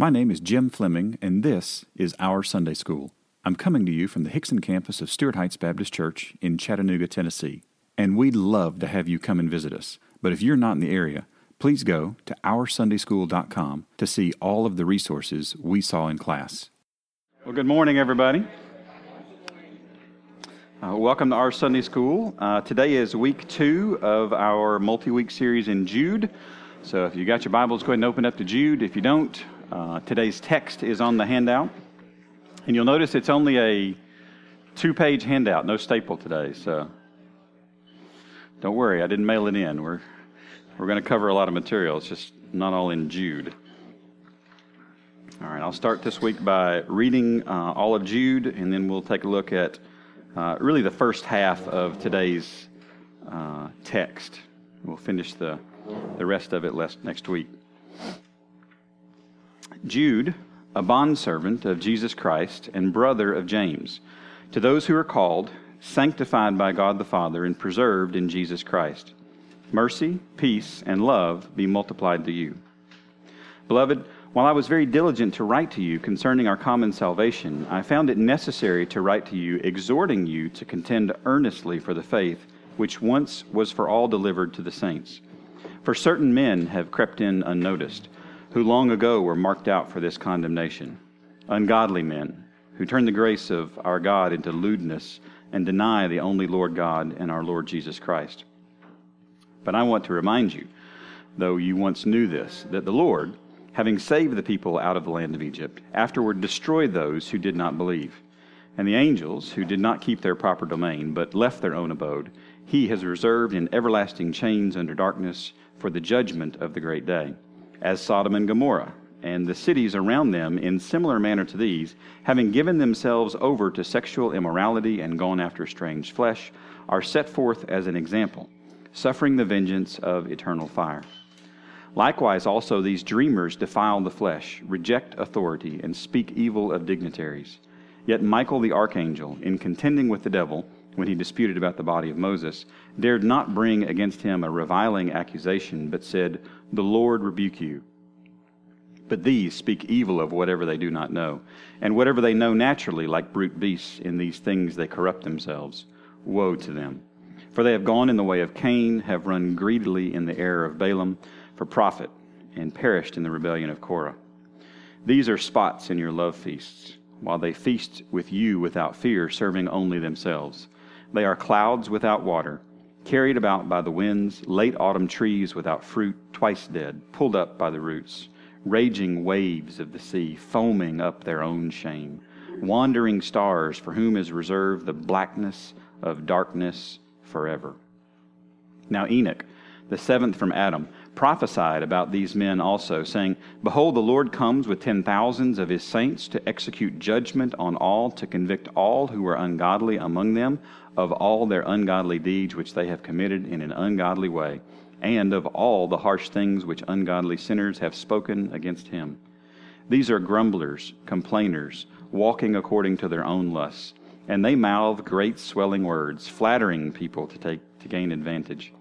My name is Jim Fleming, and this is Our Sunday School. I'm coming to you from the Hixson campus of Stuart Heights Baptist Church in Chattanooga, Tennessee. And we'd love to have you come and visit us. But if you're not in the area, please go to OurSundaySchool.com to see all of the resources we saw in class. Well, good morning, everybody. Uh, welcome to our Sunday School. Uh, today is week two of our multi week series in Jude. So if you got your Bibles, go ahead and open up to Jude. If you don't, uh, today's text is on the handout. And you'll notice it's only a two page handout, no staple today. So don't worry, I didn't mail it in. We're, we're going to cover a lot of material, it's just not all in Jude. All right, I'll start this week by reading uh, all of Jude, and then we'll take a look at uh, really the first half of today's uh, text. We'll finish the, the rest of it next week. Jude, a bondservant of Jesus Christ and brother of James, to those who are called, sanctified by God the Father, and preserved in Jesus Christ. Mercy, peace, and love be multiplied to you. Beloved, while I was very diligent to write to you concerning our common salvation, I found it necessary to write to you, exhorting you to contend earnestly for the faith which once was for all delivered to the saints. For certain men have crept in unnoticed who long ago were marked out for this condemnation. Ungodly men who turn the grace of our God into lewdness and deny the only Lord God and our Lord Jesus Christ. But I want to remind you, though you once knew this, that the Lord, having saved the people out of the land of Egypt, afterward destroyed those who did not believe. And the angels, who did not keep their proper domain, but left their own abode, he has reserved in everlasting chains under darkness for the judgment of the great day as Sodom and Gomorrah, and the cities around them in similar manner to these, having given themselves over to sexual immorality and gone after strange flesh, are set forth as an example, suffering the vengeance of eternal fire. Likewise, also these dreamers defile the flesh, reject authority, and speak evil of dignitaries. Yet Michael the archangel, in contending with the devil, when he disputed about the body of Moses, dared not bring against him a reviling accusation, but said, The Lord rebuke you. But these speak evil of whatever they do not know, and whatever they know naturally, like brute beasts, in these things they corrupt themselves. Woe to them! For they have gone in the way of Cain, have run greedily in the error of Balaam for profit, and perished in the rebellion of Korah. These are spots in your love feasts, while they feast with you without fear, serving only themselves. They are clouds without water, carried about by the winds, late autumn trees without fruit, twice dead, pulled up by the roots, raging waves of the sea, foaming up their own shame, wandering stars for whom is reserved the blackness of darkness forever. Now, Enoch, the seventh from Adam, prophesied about these men also, saying, Behold, the Lord comes with ten thousands of his saints to execute judgment on all, to convict all who are ungodly among them of all their ungodly deeds which they have committed in an ungodly way, and of all the harsh things which ungodly sinners have spoken against him. These are grumblers, complainers, walking according to their own lusts, and they mouth great swelling words, flattering people to take to gain advantage.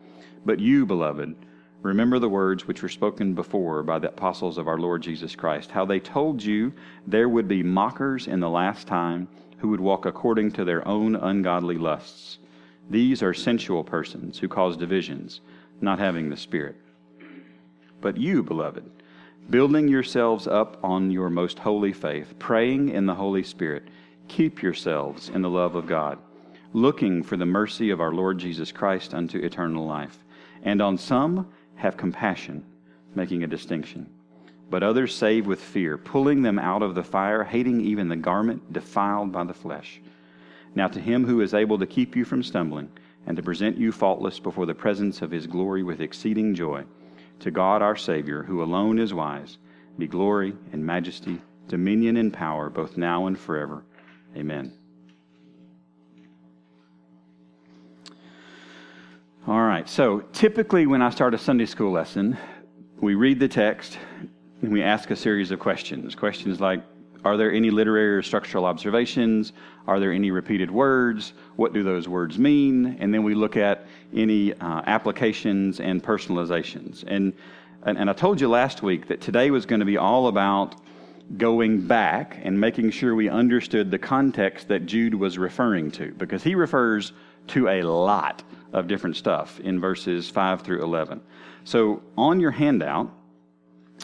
But you, beloved, remember the words which were spoken before by the apostles of our Lord Jesus Christ, how they told you there would be mockers in the last time who would walk according to their own ungodly lusts. These are sensual persons who cause divisions, not having the Spirit. But you, beloved, building yourselves up on your most holy faith, praying in the Holy Spirit, keep yourselves in the love of God, looking for the mercy of our Lord Jesus Christ unto eternal life. And on some have compassion, making a distinction but others save with fear, pulling them out of the fire, hating even the garment defiled by the flesh. Now, to him who is able to keep you from stumbling, and to present you faultless before the presence of his glory with exceeding joy, to God our Savior, who alone is wise, be glory and majesty, dominion and power, both now and forever. Amen. All right, so typically when I start a Sunday school lesson, we read the text, and we ask a series of questions. Questions like Are there any literary or structural observations? Are there any repeated words? What do those words mean? And then we look at any uh, applications and personalizations. And, and, and I told you last week that today was going to be all about going back and making sure we understood the context that Jude was referring to, because he refers to a lot of different stuff in verses 5 through 11. So on your handout,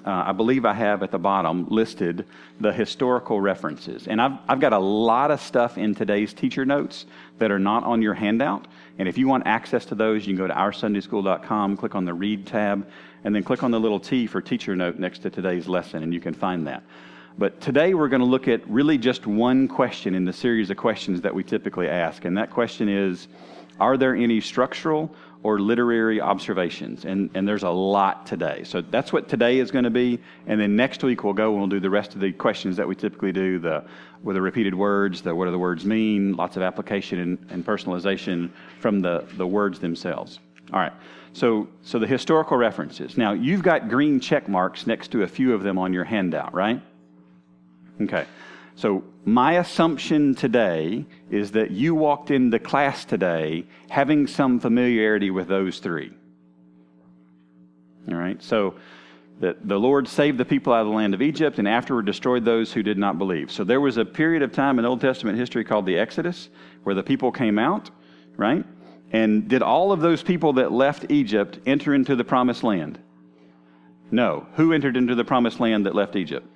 uh, I believe I have at the bottom listed the historical references. And I've, I've got a lot of stuff in today's teacher notes that are not on your handout. And if you want access to those, you can go to oursundayschool.com, click on the Read tab, and then click on the little T for teacher note next to today's lesson, and you can find that. But today we're going to look at really just one question in the series of questions that we typically ask. And that question is Are there any structural or literary observations. And, and there's a lot today. So that's what today is going to be. And then next week we'll go and we'll do the rest of the questions that we typically do the, with the repeated words, the what do the words mean, lots of application and, and personalization from the, the words themselves. All right. So, so the historical references. Now, you've got green check marks next to a few of them on your handout, right? Okay. So, my assumption today is that you walked into class today having some familiarity with those three. All right? So, that the Lord saved the people out of the land of Egypt and afterward destroyed those who did not believe. So, there was a period of time in Old Testament history called the Exodus where the people came out, right? And did all of those people that left Egypt enter into the promised land? No. Who entered into the promised land that left Egypt?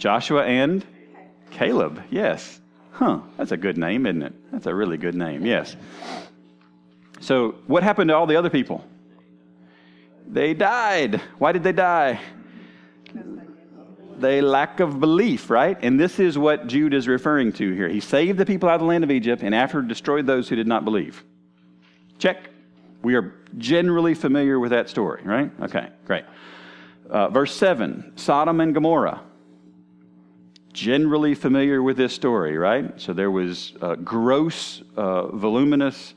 Joshua and Caleb, yes. Huh, that's a good name, isn't it? That's a really good name, yes. So, what happened to all the other people? They died. Why did they die? They lack of belief, right? And this is what Jude is referring to here. He saved the people out of the land of Egypt and after destroyed those who did not believe. Check. We are generally familiar with that story, right? Okay, great. Uh, verse 7 Sodom and Gomorrah generally familiar with this story, right? So there was uh, gross, uh, voluminous,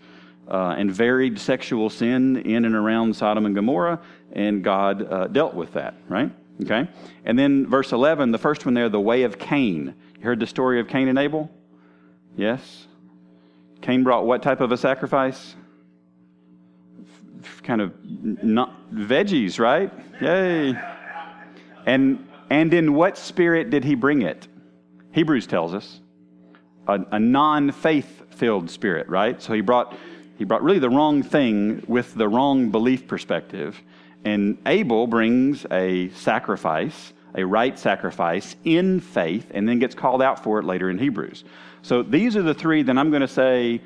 uh, and varied sexual sin in and around Sodom and Gomorrah, and God uh, dealt with that, right? Okay? And then verse 11, the first one there, the way of Cain. You heard the story of Cain and Abel? Yes? Cain brought what type of a sacrifice? Kind of not veggies, right? Yay. And and in what spirit did he bring it? Hebrews tells us a, a non faith filled spirit, right? So he brought, he brought really the wrong thing with the wrong belief perspective. And Abel brings a sacrifice, a right sacrifice in faith, and then gets called out for it later in Hebrews. So these are the three that I'm going to say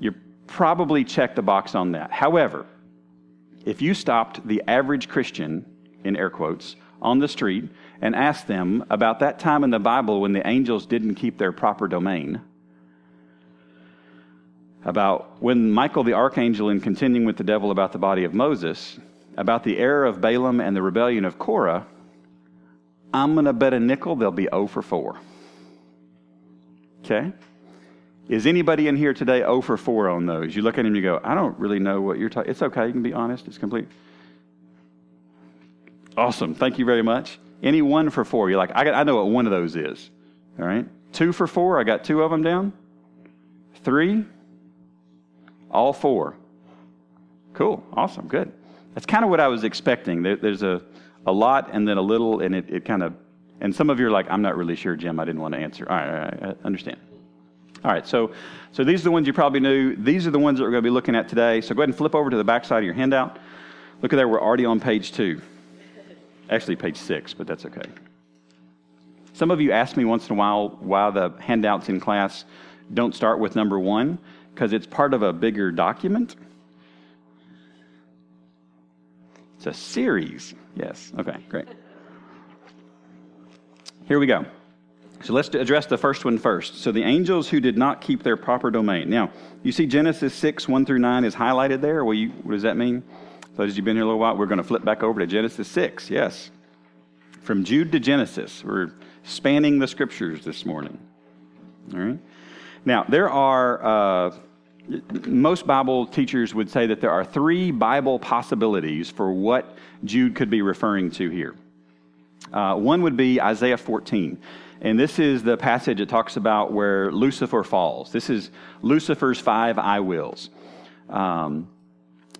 you probably check the box on that. However, if you stopped the average Christian, in air quotes, on the street and asked them about that time in the Bible when the angels didn't keep their proper domain, about when Michael the archangel, in contending with the devil about the body of Moses, about the error of Balaam and the rebellion of Korah, I'm going to bet a nickel they'll be 0 for 4. Okay? Is anybody in here today 0 for 4 on those? You look at him you go, I don't really know what you're talking It's okay. You can be honest. It's complete. Awesome. Thank you very much. Any one for four, you're like, I, got, I know what one of those is. All right. Two for four, I got two of them down. Three, all four. Cool. Awesome. Good. That's kind of what I was expecting. There, there's a, a lot and then a little, and it, it kind of, and some of you are like, I'm not really sure, Jim. I didn't want to answer. All right. All right I understand. All right, so, so these are the ones you probably knew. These are the ones that we're going to be looking at today. So go ahead and flip over to the back side of your handout. Look at there, we're already on page two. Actually, page six, but that's okay. Some of you ask me once in a while why the handouts in class don't start with number one, because it's part of a bigger document. It's a series. Yes. Okay, great. Here we go. So let's address the first one first. So the angels who did not keep their proper domain. Now, you see Genesis 6, 1 through 9 is highlighted there. Well, you, what does that mean? Those of you've been here a little while, we're going to flip back over to Genesis 6. Yes. From Jude to Genesis. We're spanning the scriptures this morning. All right. Now, there are, uh, most Bible teachers would say that there are three Bible possibilities for what Jude could be referring to here. Uh, one would be Isaiah 14. And this is the passage that talks about where Lucifer falls. This is Lucifer's five I wills. Um,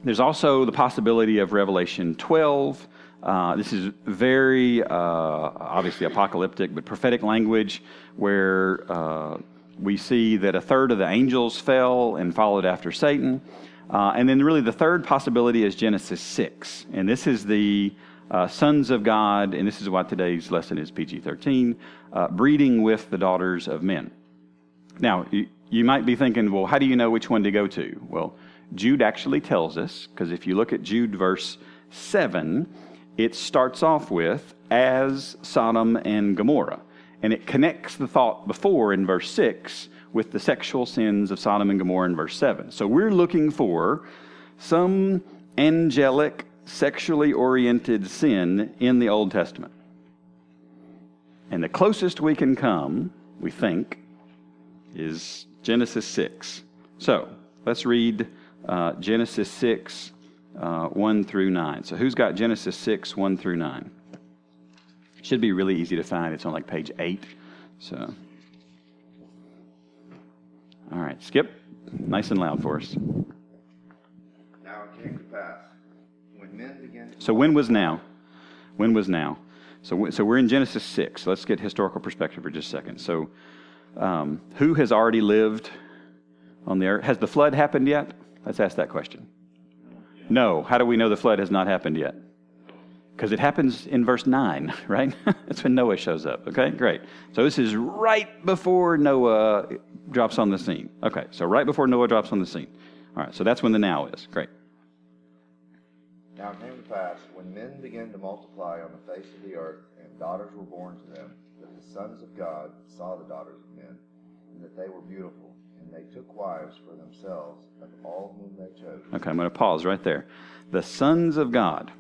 there's also the possibility of Revelation 12, Uh, this is very uh, obviously apocalyptic, but prophetic language where uh, we see that a third of the angels fell and followed after Satan. Uh, and then, really, the third possibility is Genesis 6. And this is the uh, sons of God, and this is why today's lesson is PG 13, uh, breeding with the daughters of men. Now, you, you might be thinking, well, how do you know which one to go to? Well, Jude actually tells us, because if you look at Jude verse 7, it starts off with, as Sodom and Gomorrah. And it connects the thought before in verse 6 with the sexual sins of Sodom and Gomorrah in verse 7. So we're looking for some angelic, sexually oriented sin in the Old Testament. And the closest we can come, we think, is Genesis 6. So let's read uh, Genesis 6, uh, 1 through 9. So who's got Genesis 6, 1 through 9? Should be really easy to find. It's on like page 8. So. All right, skip. Nice and loud for us. Now it came to pass when men began. To so when was now? When was now? So, so we're in Genesis 6. Let's get historical perspective for just a second. So, um, who has already lived on the earth? Has the flood happened yet? Let's ask that question. No. How do we know the flood has not happened yet? Because it happens in verse 9, right? That's when Noah shows up. Okay, great. So this is right before Noah drops on the scene. Okay, so right before Noah drops on the scene. All right, so that's when the now is. Great. Now it came to pass, when men began to multiply on the face of the earth, and daughters were born to them, that the sons of God saw the daughters of men, and that they were beautiful, and they took wives for themselves of all whom they chose. Okay, I'm going to pause right there. The sons of God.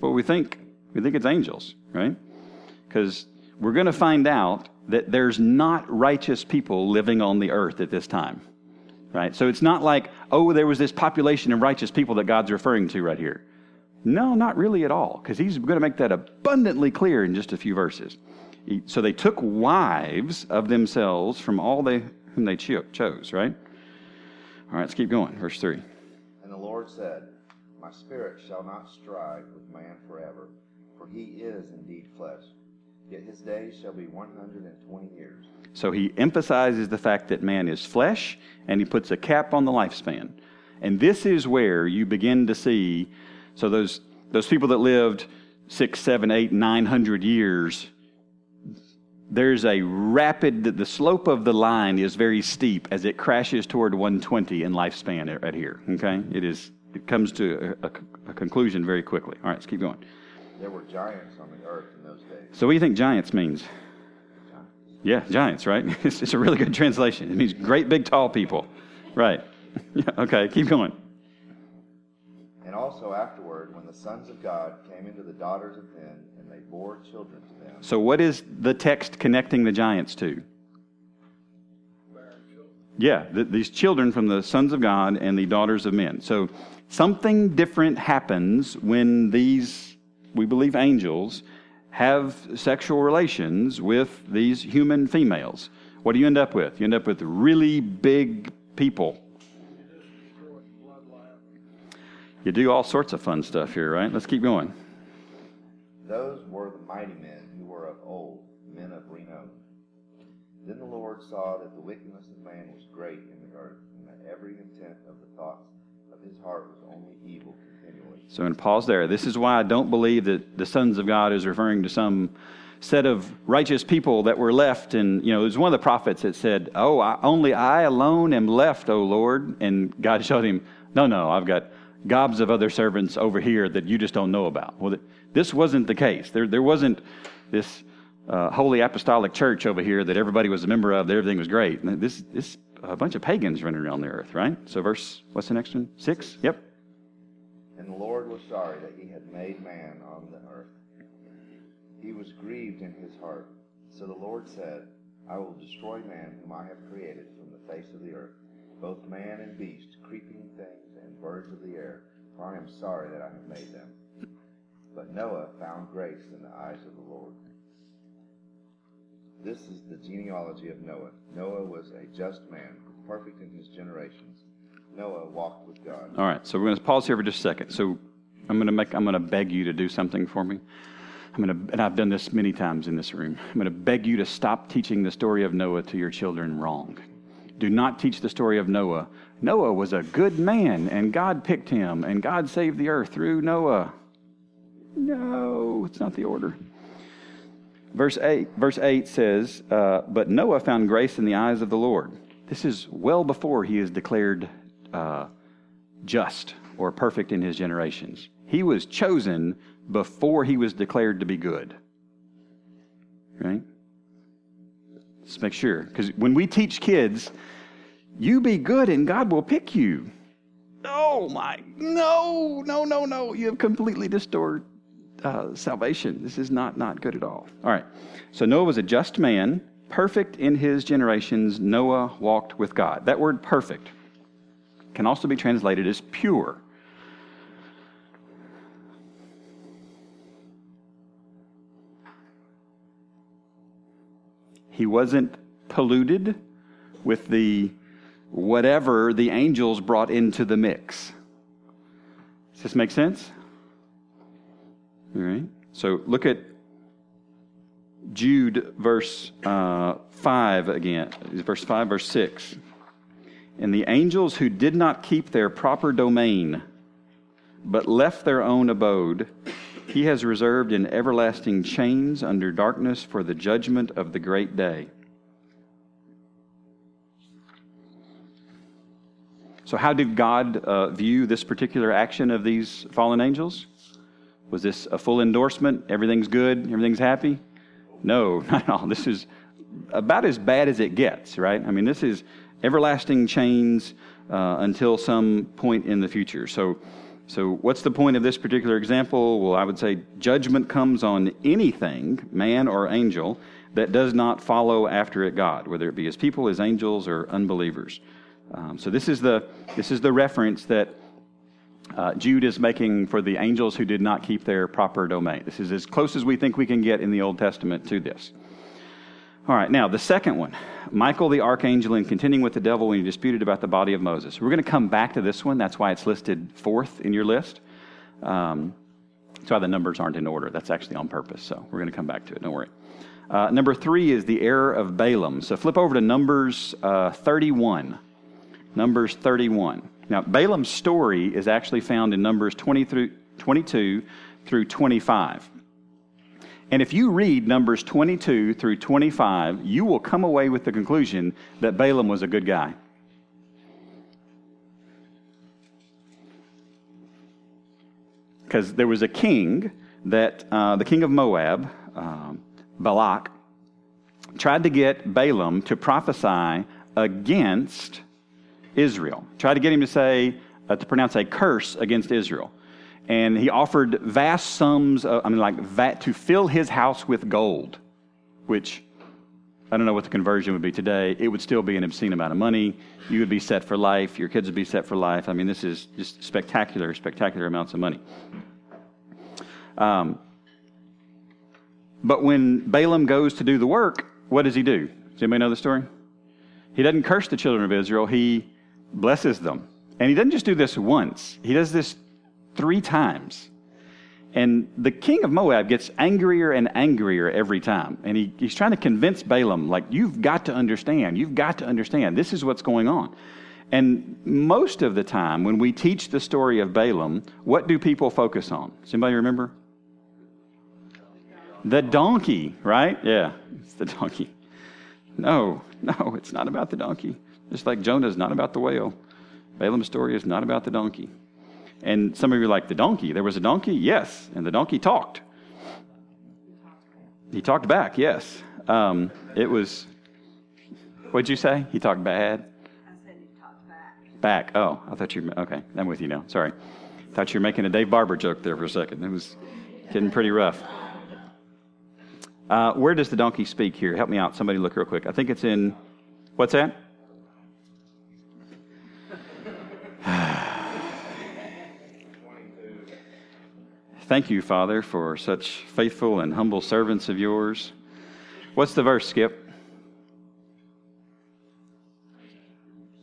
Well, we think we think it's angels, right? Because we're going to find out that there's not righteous people living on the earth at this time, right? So it's not like, oh, there was this population of righteous people that God's referring to right here. No, not really at all, because he's going to make that abundantly clear in just a few verses. So they took wives of themselves from all they whom they cho- chose, right? All right, let's keep going. Verse 3. And the Lord said, My spirit shall not strive with man forever, for he is indeed flesh. Yet his days shall be 120 years. So he emphasizes the fact that man is flesh, and he puts a cap on the lifespan. And this is where you begin to see so those, those people that lived six, seven, eight, nine hundred years, there's a rapid, the slope of the line is very steep as it crashes toward 120 in lifespan right here. Okay? It is, it comes to a, a, a conclusion very quickly. All right, let's keep going. There were giants on the earth in those days. So what do you think giants means? Yeah, giants, right? It's, it's a really good translation. It means great, big, tall people. Right. Yeah, okay, keep going. And also afterward, when the sons of God came into the daughters of men, and they bore children to them. So, what is the text connecting the giants to? Yeah, th- these children from the sons of God and the daughters of men. So, something different happens when these, we believe, angels have sexual relations with these human females. What do you end up with? You end up with really big people. You do all sorts of fun stuff here, right? Let's keep going. Those were the mighty men who were of old, men of renown. Then the Lord saw that the wickedness of man was great in the earth, and that every intent of the thoughts of his heart was only evil continually. So, in pause there. This is why I don't believe that the sons of God is referring to some set of righteous people that were left. And, you know, it was one of the prophets that said, Oh, I, only I alone am left, O Lord. And God showed him, No, no, I've got gobs of other servants over here that you just don't know about. Well, this wasn't the case. There, there wasn't this uh, holy apostolic church over here that everybody was a member of, that everything was great. This, this a bunch of pagans running around the earth, right? So, verse, what's the next one? Six? Yep. And the Lord was sorry that he had made man on the earth. He was grieved in his heart. So the Lord said, I will destroy man whom I have created from the face of the earth, both man and beast, creeping things and birds of the air, for I am sorry that I have made them. But Noah found grace in the eyes of the Lord. This is the genealogy of Noah. Noah was a just man, perfect in his generations. Noah walked with God. All right, so we're going to pause here for just a second. So I'm going to make, I'm going to beg you to do something for me. I'm going to, and I've done this many times in this room. I'm going to beg you to stop teaching the story of Noah to your children wrong. Do not teach the story of Noah. Noah was a good man, and God picked him, and God saved the earth through Noah. No, it's not the order. Verse 8, verse 8 says, uh, But Noah found grace in the eyes of the Lord. This is well before he is declared uh, just or perfect in his generations. He was chosen before he was declared to be good. Right? Let's make sure. Because when we teach kids, you be good and God will pick you. Oh my, no, no, no, no. You have completely distorted uh, salvation. This is not, not good at all. All right. So Noah was a just man, perfect in his generations. Noah walked with God. That word perfect can also be translated as pure. He wasn't polluted with the whatever the angels brought into the mix. Does this make sense? All right. So look at Jude, verse uh, 5 again. Verse 5, verse 6. And the angels who did not keep their proper domain, but left their own abode, he has reserved in everlasting chains under darkness for the judgment of the great day. So, how did God uh, view this particular action of these fallen angels? Was this a full endorsement? Everything's good, everything's happy? No, not at all. This is about as bad as it gets, right? I mean, this is everlasting chains uh, until some point in the future. So, so, what's the point of this particular example? Well, I would say judgment comes on anything, man or angel, that does not follow after it God, whether it be his people, his angels, or unbelievers. Um, so, this is the this is the reference that uh, Jude is making for the angels who did not keep their proper domain. This is as close as we think we can get in the Old Testament to this. All right, now the second one Michael the archangel in contending with the devil when he disputed about the body of Moses. We're going to come back to this one. That's why it's listed fourth in your list. Um, that's why the numbers aren't in order. That's actually on purpose. So we're going to come back to it. Don't worry. Uh, number three is the error of Balaam. So flip over to Numbers uh, 31. Numbers 31. Now, Balaam's story is actually found in Numbers 20 through, 22 through 25. And if you read Numbers 22 through 25, you will come away with the conclusion that Balaam was a good guy. Because there was a king that, uh, the king of Moab, um, Balak, tried to get Balaam to prophesy against Israel, tried to get him to say, uh, to pronounce a curse against Israel and he offered vast sums, of, I mean, like that, to fill his house with gold, which I don't know what the conversion would be today. It would still be an obscene amount of money. You would be set for life. Your kids would be set for life. I mean, this is just spectacular, spectacular amounts of money. Um, but when Balaam goes to do the work, what does he do? Does anybody know the story? He doesn't curse the children of Israel, he blesses them. And he doesn't just do this once, he does this three times. And the king of Moab gets angrier and angrier every time. And he, he's trying to convince Balaam, like, you've got to understand, you've got to understand, this is what's going on. And most of the time, when we teach the story of Balaam, what do people focus on? Does anybody remember? The donkey, right? Yeah, it's the donkey. No, no, it's not about the donkey. Just like Jonah is not about the whale. Balaam's story is not about the donkey. And some of you are like, the donkey. There was a donkey? Yes. And the donkey talked. He talked back, yes. Um, it was, what'd you say? He talked bad? I said he talked back. Back. Oh, I thought you, okay. I'm with you now. Sorry. Thought you were making a Dave Barber joke there for a second. It was getting pretty rough. Uh, where does the donkey speak here? Help me out. Somebody look real quick. I think it's in, what's that? Thank you, Father, for such faithful and humble servants of yours. What's the verse, Skip?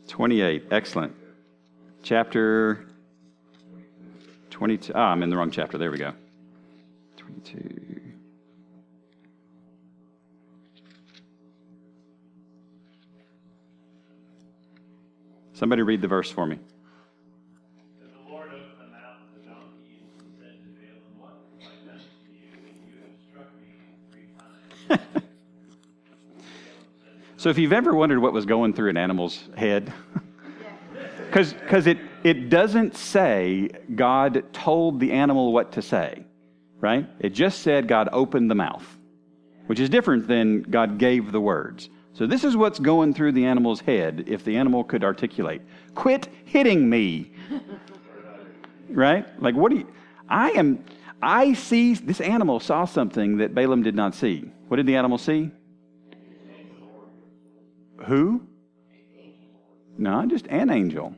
28. Excellent. Chapter 22. Ah, I'm in the wrong chapter. There we go. 22. Somebody read the verse for me. The Lord opened the mouth of the donkeys and said to Balaam, What have I done to you? You have struck me three times. So if you've ever wondered what was going through an animal's head, because it, it doesn't say God told the animal what to say, right? It just said God opened the mouth, which is different than God gave the words. So this is what's going through the animal's head if the animal could articulate. Quit hitting me. right? Like what do you I am I see this animal saw something that Balaam did not see. What did the animal see? Who? No, just an angel.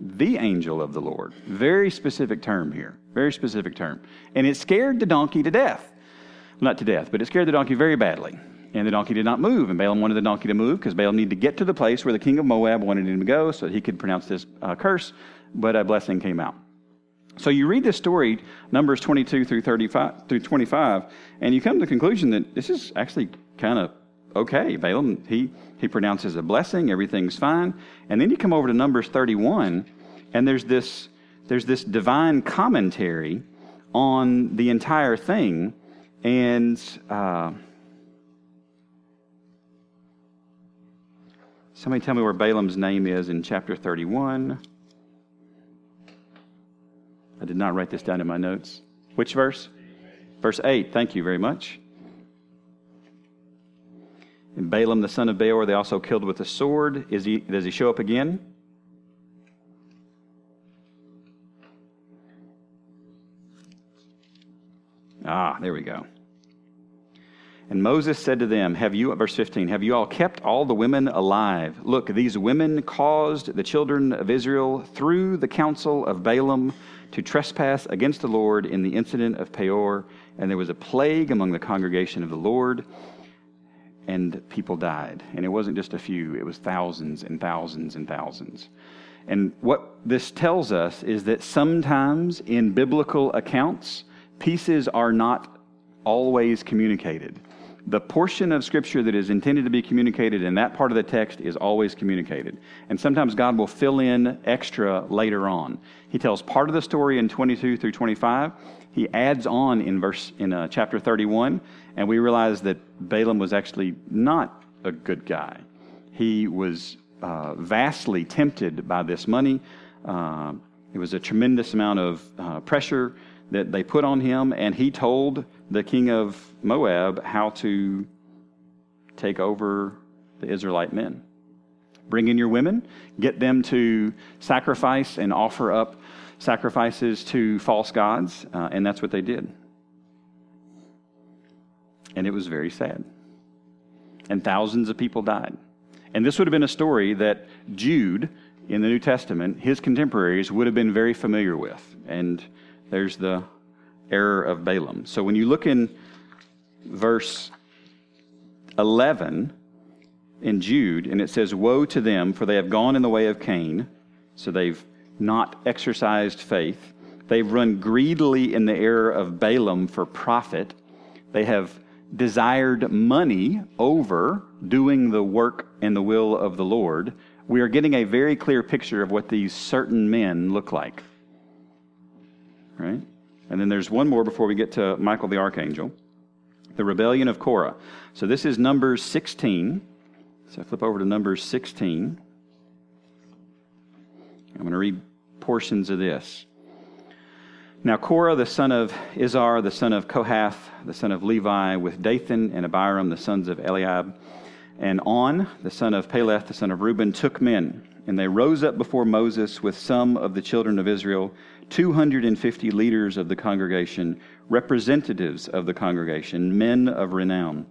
The angel of the Lord. Very specific term here. Very specific term. And it scared the donkey to death. Not to death, but it scared the donkey very badly. And the donkey did not move. And Balaam wanted the donkey to move because Balaam needed to get to the place where the king of Moab wanted him to go so he could pronounce this uh, curse. But a blessing came out. So you read this story, Numbers 22 through 35 through 25, and you come to the conclusion that this is actually kind of okay. Balaam he he pronounces a blessing, everything's fine, and then you come over to Numbers 31, and there's this there's this divine commentary on the entire thing, and. Uh, Somebody tell me where Balaam's name is in chapter 31. I did not write this down in my notes. Which verse? Verse 8. Thank you very much. And Balaam, the son of Beor, they also killed with a sword. Is he, does he show up again? Ah, there we go. And Moses said to them, Have you, verse 15, have you all kept all the women alive? Look, these women caused the children of Israel through the counsel of Balaam to trespass against the Lord in the incident of Peor. And there was a plague among the congregation of the Lord, and people died. And it wasn't just a few, it was thousands and thousands and thousands. And what this tells us is that sometimes in biblical accounts, pieces are not always communicated the portion of Scripture that is intended to be communicated in that part of the text is always communicated. And sometimes God will fill in extra later on. He tells part of the story in 22 through 25. He adds on in verse in uh, chapter 31, and we realize that Balaam was actually not a good guy. He was uh, vastly tempted by this money. Uh, it was a tremendous amount of uh, pressure that they put on him, and he told the king of Moab how to take over the Israelite men. Bring in your women, get them to sacrifice and offer up sacrifices to false gods, uh, and that's what they did. And it was very sad. And thousands of people died. And this would have been a story that Jude, in the New Testament, his contemporaries would have been very familiar with. And there's the error of Balaam. So when you look in verse 11 in Jude, and it says, Woe to them, for they have gone in the way of Cain. So they've not exercised faith. They've run greedily in the error of Balaam for profit. They have desired money over doing the work and the will of the Lord. We are getting a very clear picture of what these certain men look like. Right? And then there's one more before we get to Michael the archangel the rebellion of Korah. So this is Numbers 16. So I flip over to Numbers 16. I'm going to read portions of this. Now, Korah, the son of Izhar, the son of Kohath, the son of Levi, with Dathan and Abiram, the sons of Eliab, and On, the son of Peleth, the son of Reuben, took men, and they rose up before Moses with some of the children of Israel 250 leaders of the congregation, representatives of the congregation, men of renown.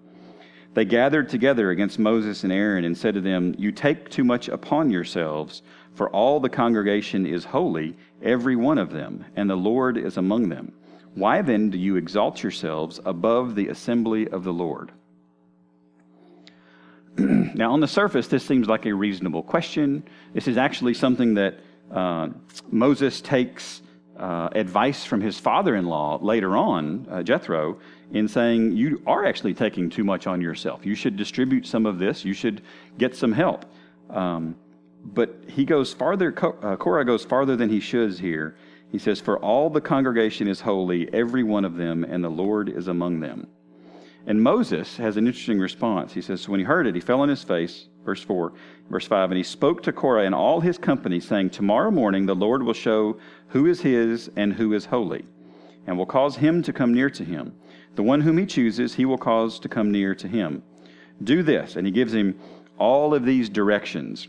They gathered together against Moses and Aaron and said to them, You take too much upon yourselves, for all the congregation is holy, every one of them, and the Lord is among them. Why then do you exalt yourselves above the assembly of the Lord? now, on the surface, this seems like a reasonable question. This is actually something that uh, Moses takes uh, advice from his father in law later on, uh, Jethro, in saying, You are actually taking too much on yourself. You should distribute some of this, you should get some help. Um, but he goes farther, uh, Korah goes farther than he should here. He says, For all the congregation is holy, every one of them, and the Lord is among them. And Moses has an interesting response. He says, so When he heard it, he fell on his face, verse 4, verse 5, and he spoke to Korah and all his company, saying, Tomorrow morning the Lord will show who is his and who is holy, and will cause him to come near to him. The one whom he chooses, he will cause to come near to him. Do this. And he gives him all of these directions.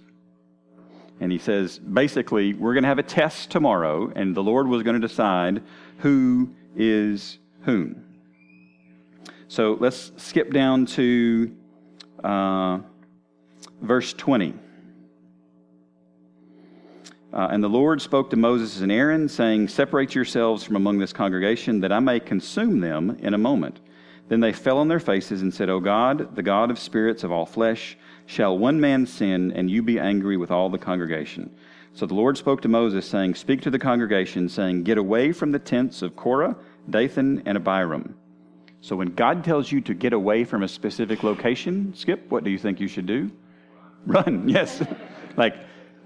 And he says, basically, we're going to have a test tomorrow, and the Lord was going to decide who is whom. So let's skip down to uh, verse 20. Uh, and the Lord spoke to Moses and Aaron, saying, Separate yourselves from among this congregation, that I may consume them in a moment. Then they fell on their faces and said, O God, the God of spirits of all flesh, shall one man sin, and you be angry with all the congregation? So the Lord spoke to Moses, saying, Speak to the congregation, saying, Get away from the tents of Korah, Dathan, and Abiram so when God tells you to get away from a specific location, Skip, what do you think you should do? Run, yes. like,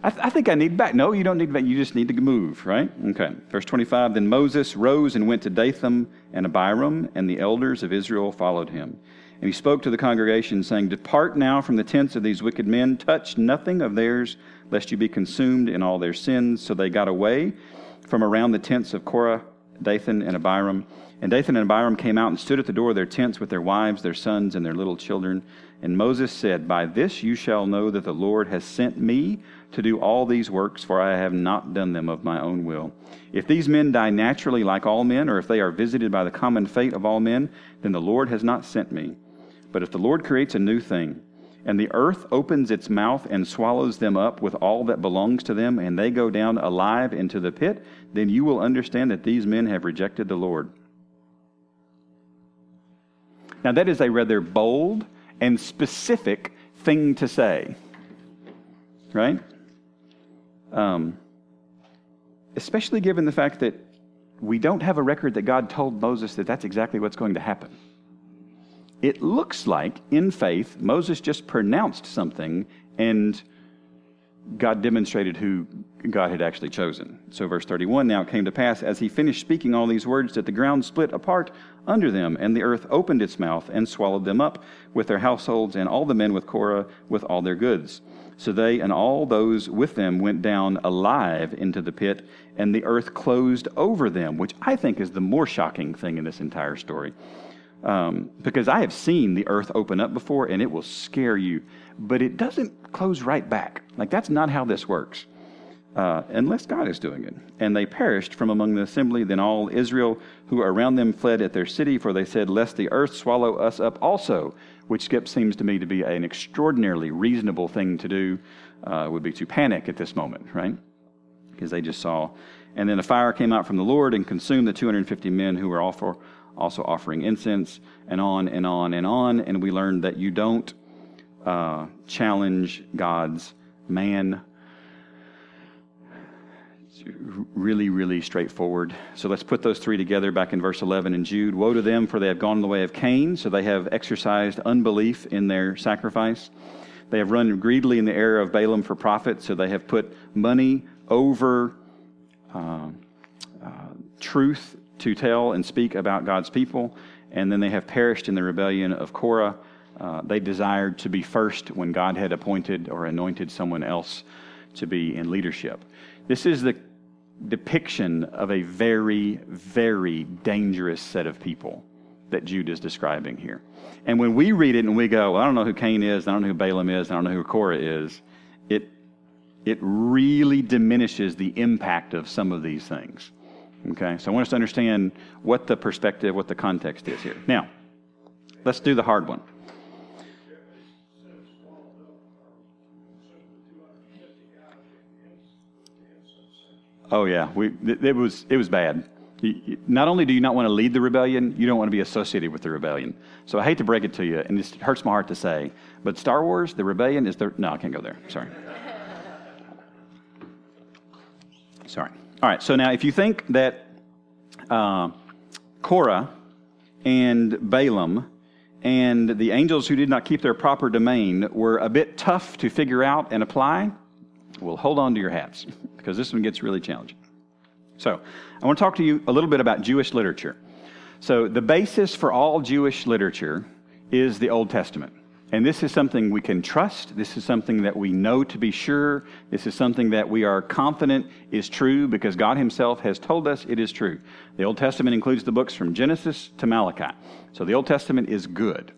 I, th- I, think I need back. No, you don't need back. You just need to move, right? Okay. Verse 25 Then Moses rose and went to Dathan and Abiram, and the elders of Israel followed him. And he spoke to the congregation, saying, Depart now from the tents of these wicked men, touch nothing of theirs, lest you be consumed in all their sins. So they got away from around the tents of Korah, Dathan, and Abiram and Dathan and Abiram came out and stood at the door of their tents with their wives, their sons, and their little children. And Moses said, By this you shall know that the Lord has sent me to do all these works, for I have not done them of my own will. If these men die naturally like all men, or if they are visited by the common fate of all men, then the Lord has not sent me. But if the Lord creates a new thing, and the earth opens its mouth and swallows them up with all that belongs to them, and they go down alive into the pit, then you will understand that these men have rejected the Lord. Now, that is a rather bold and specific thing to say, right? Um, especially given the fact that we don't have a record that God told Moses that that's exactly what's going to happen. It looks like, in faith, Moses just pronounced something and God demonstrated who God had actually chosen. So, verse 31 now it came to pass, as he finished speaking all these words, that the ground split apart under them, and the earth opened its mouth and swallowed them up with their households, and all the men with Korah with all their goods. So they and all those with them went down alive into the pit, and the earth closed over them, which I think is the more shocking thing in this entire story. Um, because I have seen the earth open up before, and it will scare you, but it doesn't close right back. Like, that's not how this works uh, unless God is doing it. And they perished from among the assembly. Then all Israel who around them fled at their city, for they said, Lest the earth swallow us up also, which Skip seems to me to be an extraordinarily reasonable thing to do, uh, would be to panic at this moment, right? Because they just saw. And then a fire came out from the Lord and consumed the 250 men who were also offering incense, and on and on and on. And we learned that you don't uh, challenge God's man really, really straightforward. So let's put those three together back in verse 11 in Jude. Woe to them, for they have gone the way of Cain, so they have exercised unbelief in their sacrifice. They have run greedily in the error of Balaam for profit, so they have put money over uh, uh, truth to tell and speak about God's people. And then they have perished in the rebellion of Korah. Uh, they desired to be first when God had appointed or anointed someone else to be in leadership. This is the depiction of a very, very dangerous set of people that Jude is describing here. And when we read it and we go, well, I don't know who Cain is, I don't know who Balaam is, I don't know who Korah is, it, it really diminishes the impact of some of these things. Okay, so I want us to understand what the perspective, what the context is here. Now, let's do the hard one. Oh yeah, we it, it was it was bad. Not only do you not want to lead the rebellion, you don't want to be associated with the rebellion. So I hate to break it to you, and it hurts my heart to say, but Star Wars, the rebellion is the. No, I can't go there. Sorry. Sorry. All right. So now, if you think that uh, Korah and Balaam and the angels who did not keep their proper domain were a bit tough to figure out and apply, well, hold on to your hats because this one gets really challenging. So, I want to talk to you a little bit about Jewish literature. So, the basis for all Jewish literature is the Old Testament. And this is something we can trust. This is something that we know to be sure. This is something that we are confident is true because God Himself has told us it is true. The Old Testament includes the books from Genesis to Malachi. So, the Old Testament is good.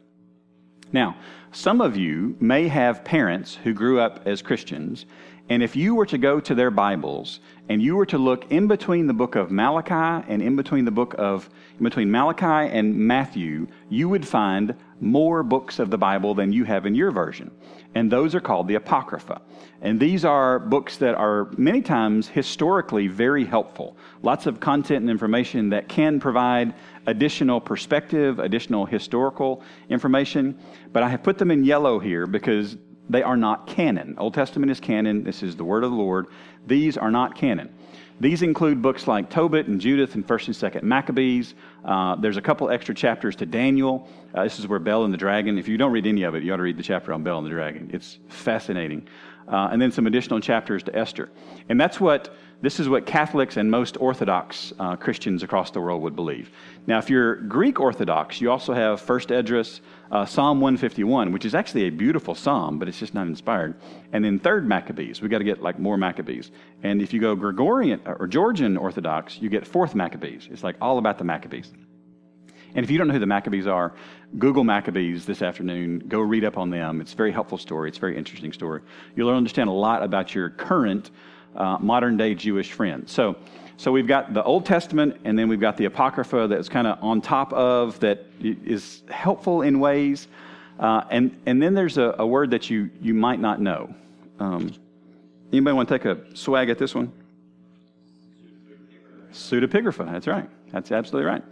Now, some of you may have parents who grew up as Christians, and if you were to go to their Bibles and you were to look in between the book of Malachi and in between the book of in between Malachi and Matthew, you would find more books of the Bible than you have in your version. And those are called the Apocrypha. And these are books that are many times historically very helpful. Lots of content and information that can provide additional perspective, additional historical information. But I have put them in yellow here because they are not canon. Old Testament is canon. This is the word of the Lord. These are not canon. These include books like Tobit and Judith and First and Second Maccabees. Uh, there's a couple extra chapters to Daniel. Uh, this is where Bel and the Dragon. If you don't read any of it, you ought to read the chapter on Bel and the Dragon. It's fascinating. Uh, and then some additional chapters to Esther. And that's what this is what Catholics and most Orthodox uh, Christians across the world would believe. Now, if you're Greek Orthodox, you also have First Esdras, uh, Psalm 151, which is actually a beautiful psalm, but it's just not inspired. And then Third Maccabees. We got to get like more Maccabees. And if you go Gregorian or Georgian Orthodox, you get Fourth Maccabees. It's like all about the Maccabees. And if you don't know who the Maccabees are, Google Maccabees this afternoon. Go read up on them. It's a very helpful story. It's a very interesting story. You'll understand a lot about your current uh, modern day Jewish friend. So, so we've got the Old Testament, and then we've got the Apocrypha that's kind of on top of that is helpful in ways. Uh, and, and then there's a, a, word that you, you might not know. Um, anybody want to take a swag at this one? Pseudepigrapha. That's right. That's absolutely right.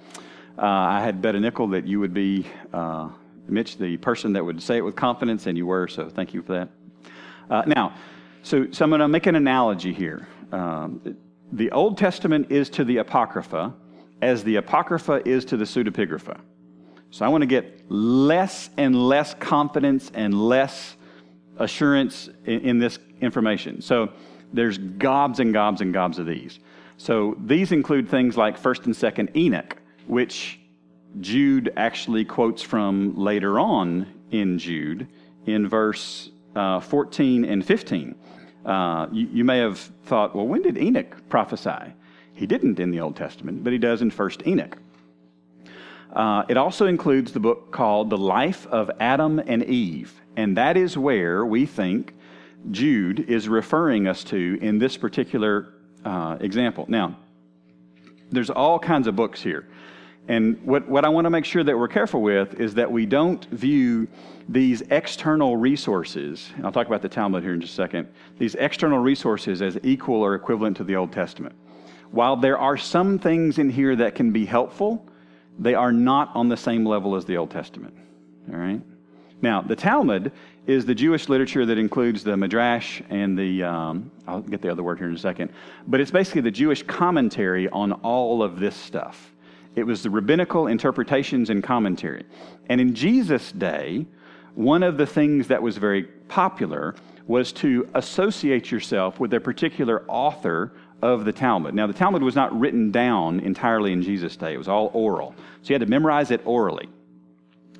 Uh, I had bet a nickel that you would be, uh, Mitch, the person that would say it with confidence, and you were, so thank you for that. Uh, now, so, so I'm going to make an analogy here. Um, the Old Testament is to the Apocrypha as the Apocrypha is to the Pseudepigrapha. So I want to get less and less confidence and less assurance in, in this information. So there's gobs and gobs and gobs of these. So these include things like 1st and 2nd Enoch, which Jude actually quotes from later on in Jude in verse uh, 14 and 15. Uh, you, you, may have thought, well, when did Enoch prophesy? He didn't in the Old Testament, but he does in 1st Enoch. Uh, it also includes the book called The Life of Adam and Eve, and that is where we think Jude is referring us to in this particular uh, example. Now, there's all kinds of books here. And what, what I want to make sure that we're careful with is that we don't view these external resources, and I'll talk about the Talmud here in just a second, these external resources as equal or equivalent to the Old Testament. While there are some things in here that can be helpful, they are not on the same level as the Old Testament. All right? Now, the Talmud is the Jewish literature that includes the Midrash and the, um, I'll get the other word here in a second, but it's basically the Jewish commentary on all of this stuff. It was the rabbinical interpretations and commentary. And in Jesus' day, one of the things that was very popular was to associate yourself with a particular author of the Talmud. Now, the Talmud was not written down entirely in Jesus' day, it was all oral. So you had to memorize it orally.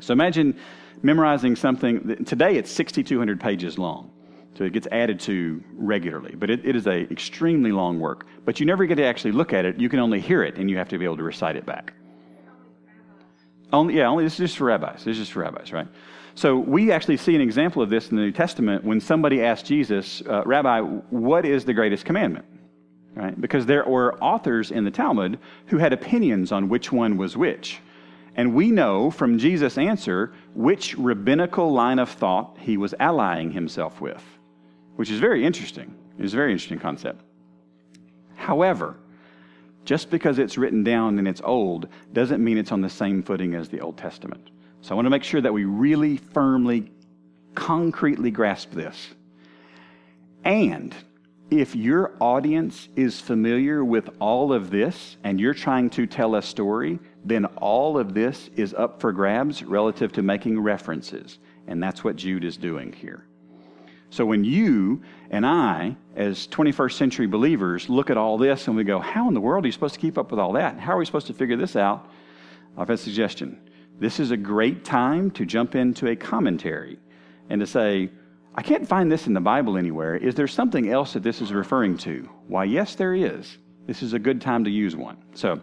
So imagine memorizing something, today it's 6,200 pages long. So it gets added to regularly. But it, it is a extremely long work. But you never get to actually look at it. You can only hear it, and you have to be able to recite it back. Only, yeah, only this is just for rabbis. This is just for rabbis, right? So we actually see an example of this in the New Testament when somebody asked Jesus, uh, Rabbi, what is the greatest commandment? Right? Because there were authors in the Talmud who had opinions on which one was which. And we know from Jesus' answer which rabbinical line of thought he was allying himself with which is very interesting. It's a very interesting concept. However, Just because it's written down and it's old doesn't mean it's on the same footing as the Old Testament. So I want to make sure that we really firmly, concretely grasp this. And if your audience is familiar with all of this and you're trying to tell a story, then all of this is up for grabs relative to making references. And that's what Jude is doing here. So when you and I, as 21st century believers, look at all this and we go, How in the world are you supposed to keep up with all that? How are we supposed to figure this out? I've had a suggestion. This is a great time to jump into a commentary and to say, I can't find this in the Bible anywhere. Is there something else that this is referring to? Why, yes, there is. This is a good time to use one. So,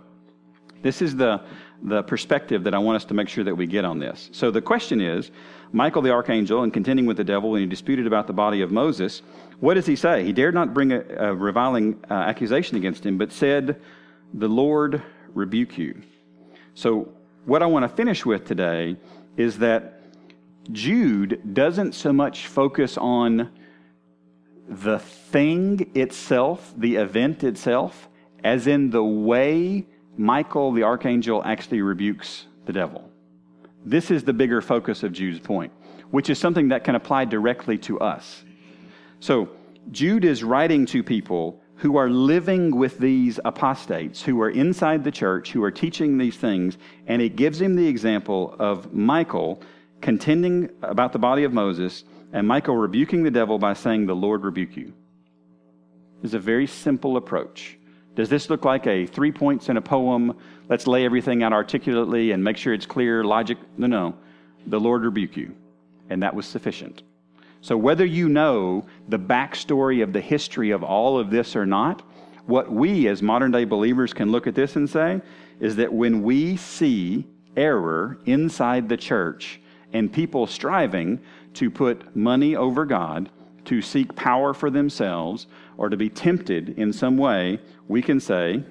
this is the, the perspective that I want us to make sure that we get on this. So, the question is Michael the archangel, in contending with the devil when he disputed about the body of Moses, what does he say? He dared not bring a, a reviling uh, accusation against him, but said, The Lord rebuke you. So, what I want to finish with today is that Jude doesn't so much focus on the thing itself, the event itself, as in the way Michael the archangel actually rebukes the devil. This is the bigger focus of Jude's point, which is something that can apply directly to us. So, Jude is writing to people who are living with these apostates, who are inside the church, who are teaching these things, and it gives him the example of Michael contending about the body of Moses, and Michael rebuking the devil by saying, The Lord rebuke you. It's a very simple approach. Does this look like a three points in a poem? Let's lay everything out articulately and make sure it's clear, logic. No, no. The Lord rebuke you. And that was sufficient. So, whether you know the backstory of the history of all of this or not, what we as modern day believers can look at this and say is that when we see error inside the church, and people striving to put money over God, to seek power for themselves, or to be tempted in some way, we can say,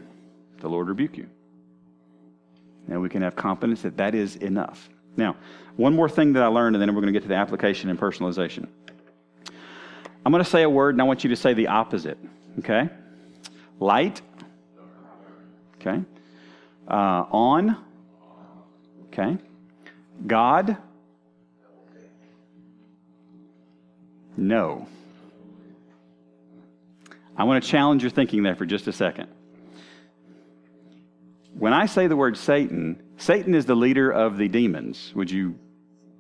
The Lord rebuke you. And we can have confidence that that is enough. Now, one more thing that I learned, and then we're going to get to the application and personalization. I'm going to say a word, and I want you to say the opposite. Okay? Light. Okay. Uh, on. Okay. God. No. I want to challenge your thinking there for just a second. When I say the word Satan, Satan is the leader of the demons. Would you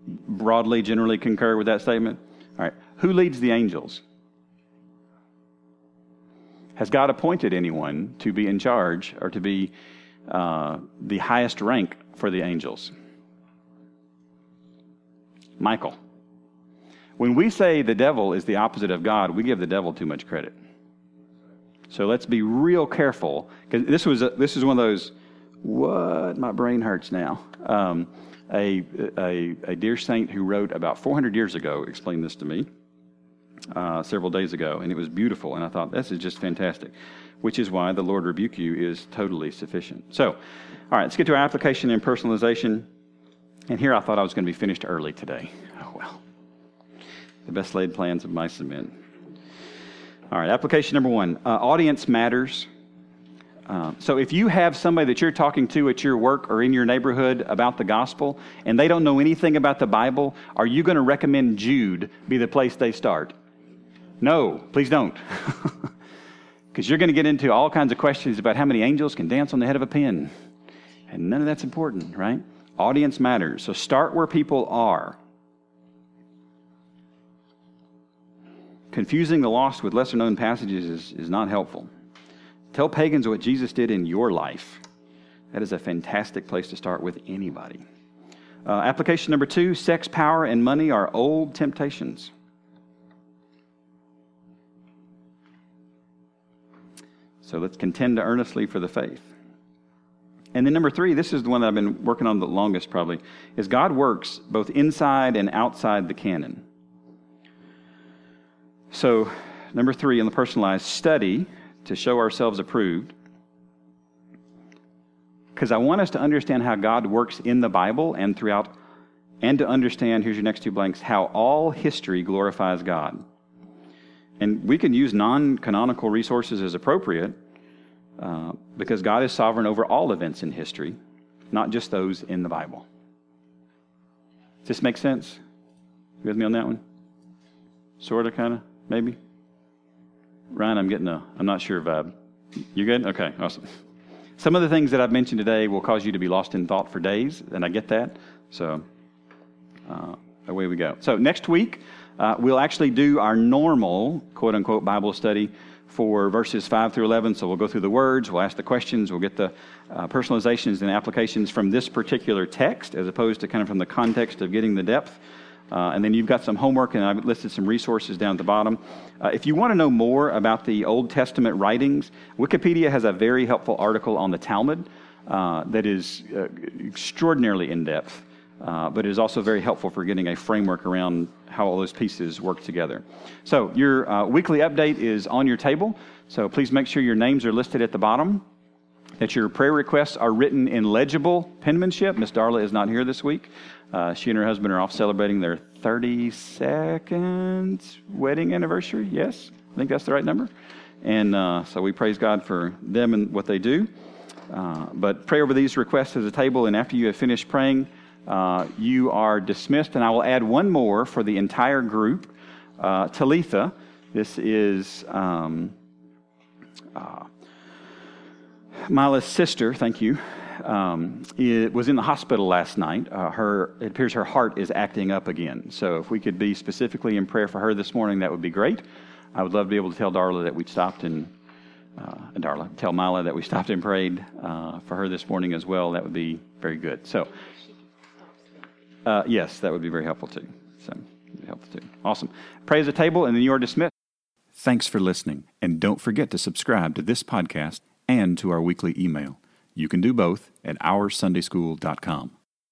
broadly, generally concur with that statement? All right. Who leads the angels? Has God appointed anyone to be in charge or to be uh, the highest rank for the angels? Michael. When we say the devil is the opposite of God, we give the devil too much credit. So let's be real careful because this was a, this is one of those what my brain hurts now. Um, a, a, a dear saint who wrote about 400 years ago explained this to me uh, several days ago, and it was beautiful. And I thought this is just fantastic, which is why the Lord rebuke you is totally sufficient. So, all right, let's get to our application and personalization. And here I thought I was going to be finished early today. The best laid plans of mice and men. All right, application number one uh, audience matters. Uh, so if you have somebody that you're talking to at your work or in your neighborhood about the gospel and they don't know anything about the Bible, are you going to recommend Jude be the place they start? No, please don't. Because you're going to get into all kinds of questions about how many angels can dance on the head of a pin. And none of that's important, right? Audience matters. So start where people are. Confusing the lost with lesser known passages is, is not helpful. Tell pagans what Jesus did in your life. That is a fantastic place to start with anybody. Uh, application number two sex, power, and money are old temptations. So let's contend earnestly for the faith. And then number three, this is the one that I've been working on the longest probably, is God works both inside and outside the canon. So, number three in the personalized study to show ourselves approved. Because I want us to understand how God works in the Bible and throughout, and to understand, here's your next two blanks, how all history glorifies God. And we can use non canonical resources as appropriate, uh, because God is sovereign over all events in history, not just those in the Bible. Does this make sense? You with me on that one? Sort of, kind of, maybe? Ryan, I'm getting a, I'm not sure vibe. You good? Okay, awesome. Some of the things that I've mentioned today will cause you to be lost in thought for days, and I get that. So, uh, away we go. So, next week, uh, we'll actually do our normal, quote unquote, Bible study for verses 5 through 11. So, we'll go through the words, we'll ask the questions, we'll get the uh, personalizations and applications from this particular text, as opposed to kind of from the context of getting the depth. Uh, and then you've got some homework, and I've listed some resources down at the bottom. Uh, if you want to know more about the Old Testament writings, Wikipedia has a very helpful article on the Talmud uh, that is uh, extraordinarily in depth, uh, but is also very helpful for getting a framework around how all those pieces work together. So, your uh, weekly update is on your table, so please make sure your names are listed at the bottom that your prayer requests are written in legible penmanship. Miss Darla is not here this week. Uh, she and her husband are off celebrating their 32nd wedding anniversary. Yes, I think that's the right number. And uh, so we praise God for them and what they do. Uh, but pray over these requests at the table, and after you have finished praying, uh, you are dismissed. And I will add one more for the entire group. Uh, Talitha, this is. Um, uh, Mila's sister, thank you, um, it was in the hospital last night. Uh, her, it appears her heart is acting up again. So if we could be specifically in prayer for her this morning, that would be great. I would love to be able to tell Darla that we stopped and, uh, Darla, tell Mila that we stopped and prayed uh, for her this morning as well. That would be very good. So, uh, yes, that would be very helpful too. So, helpful too. Awesome. As a table, and then you are dismissed. Thanks for listening, and don't forget to subscribe to this podcast and to our weekly email. You can do both at oursundayschool.com.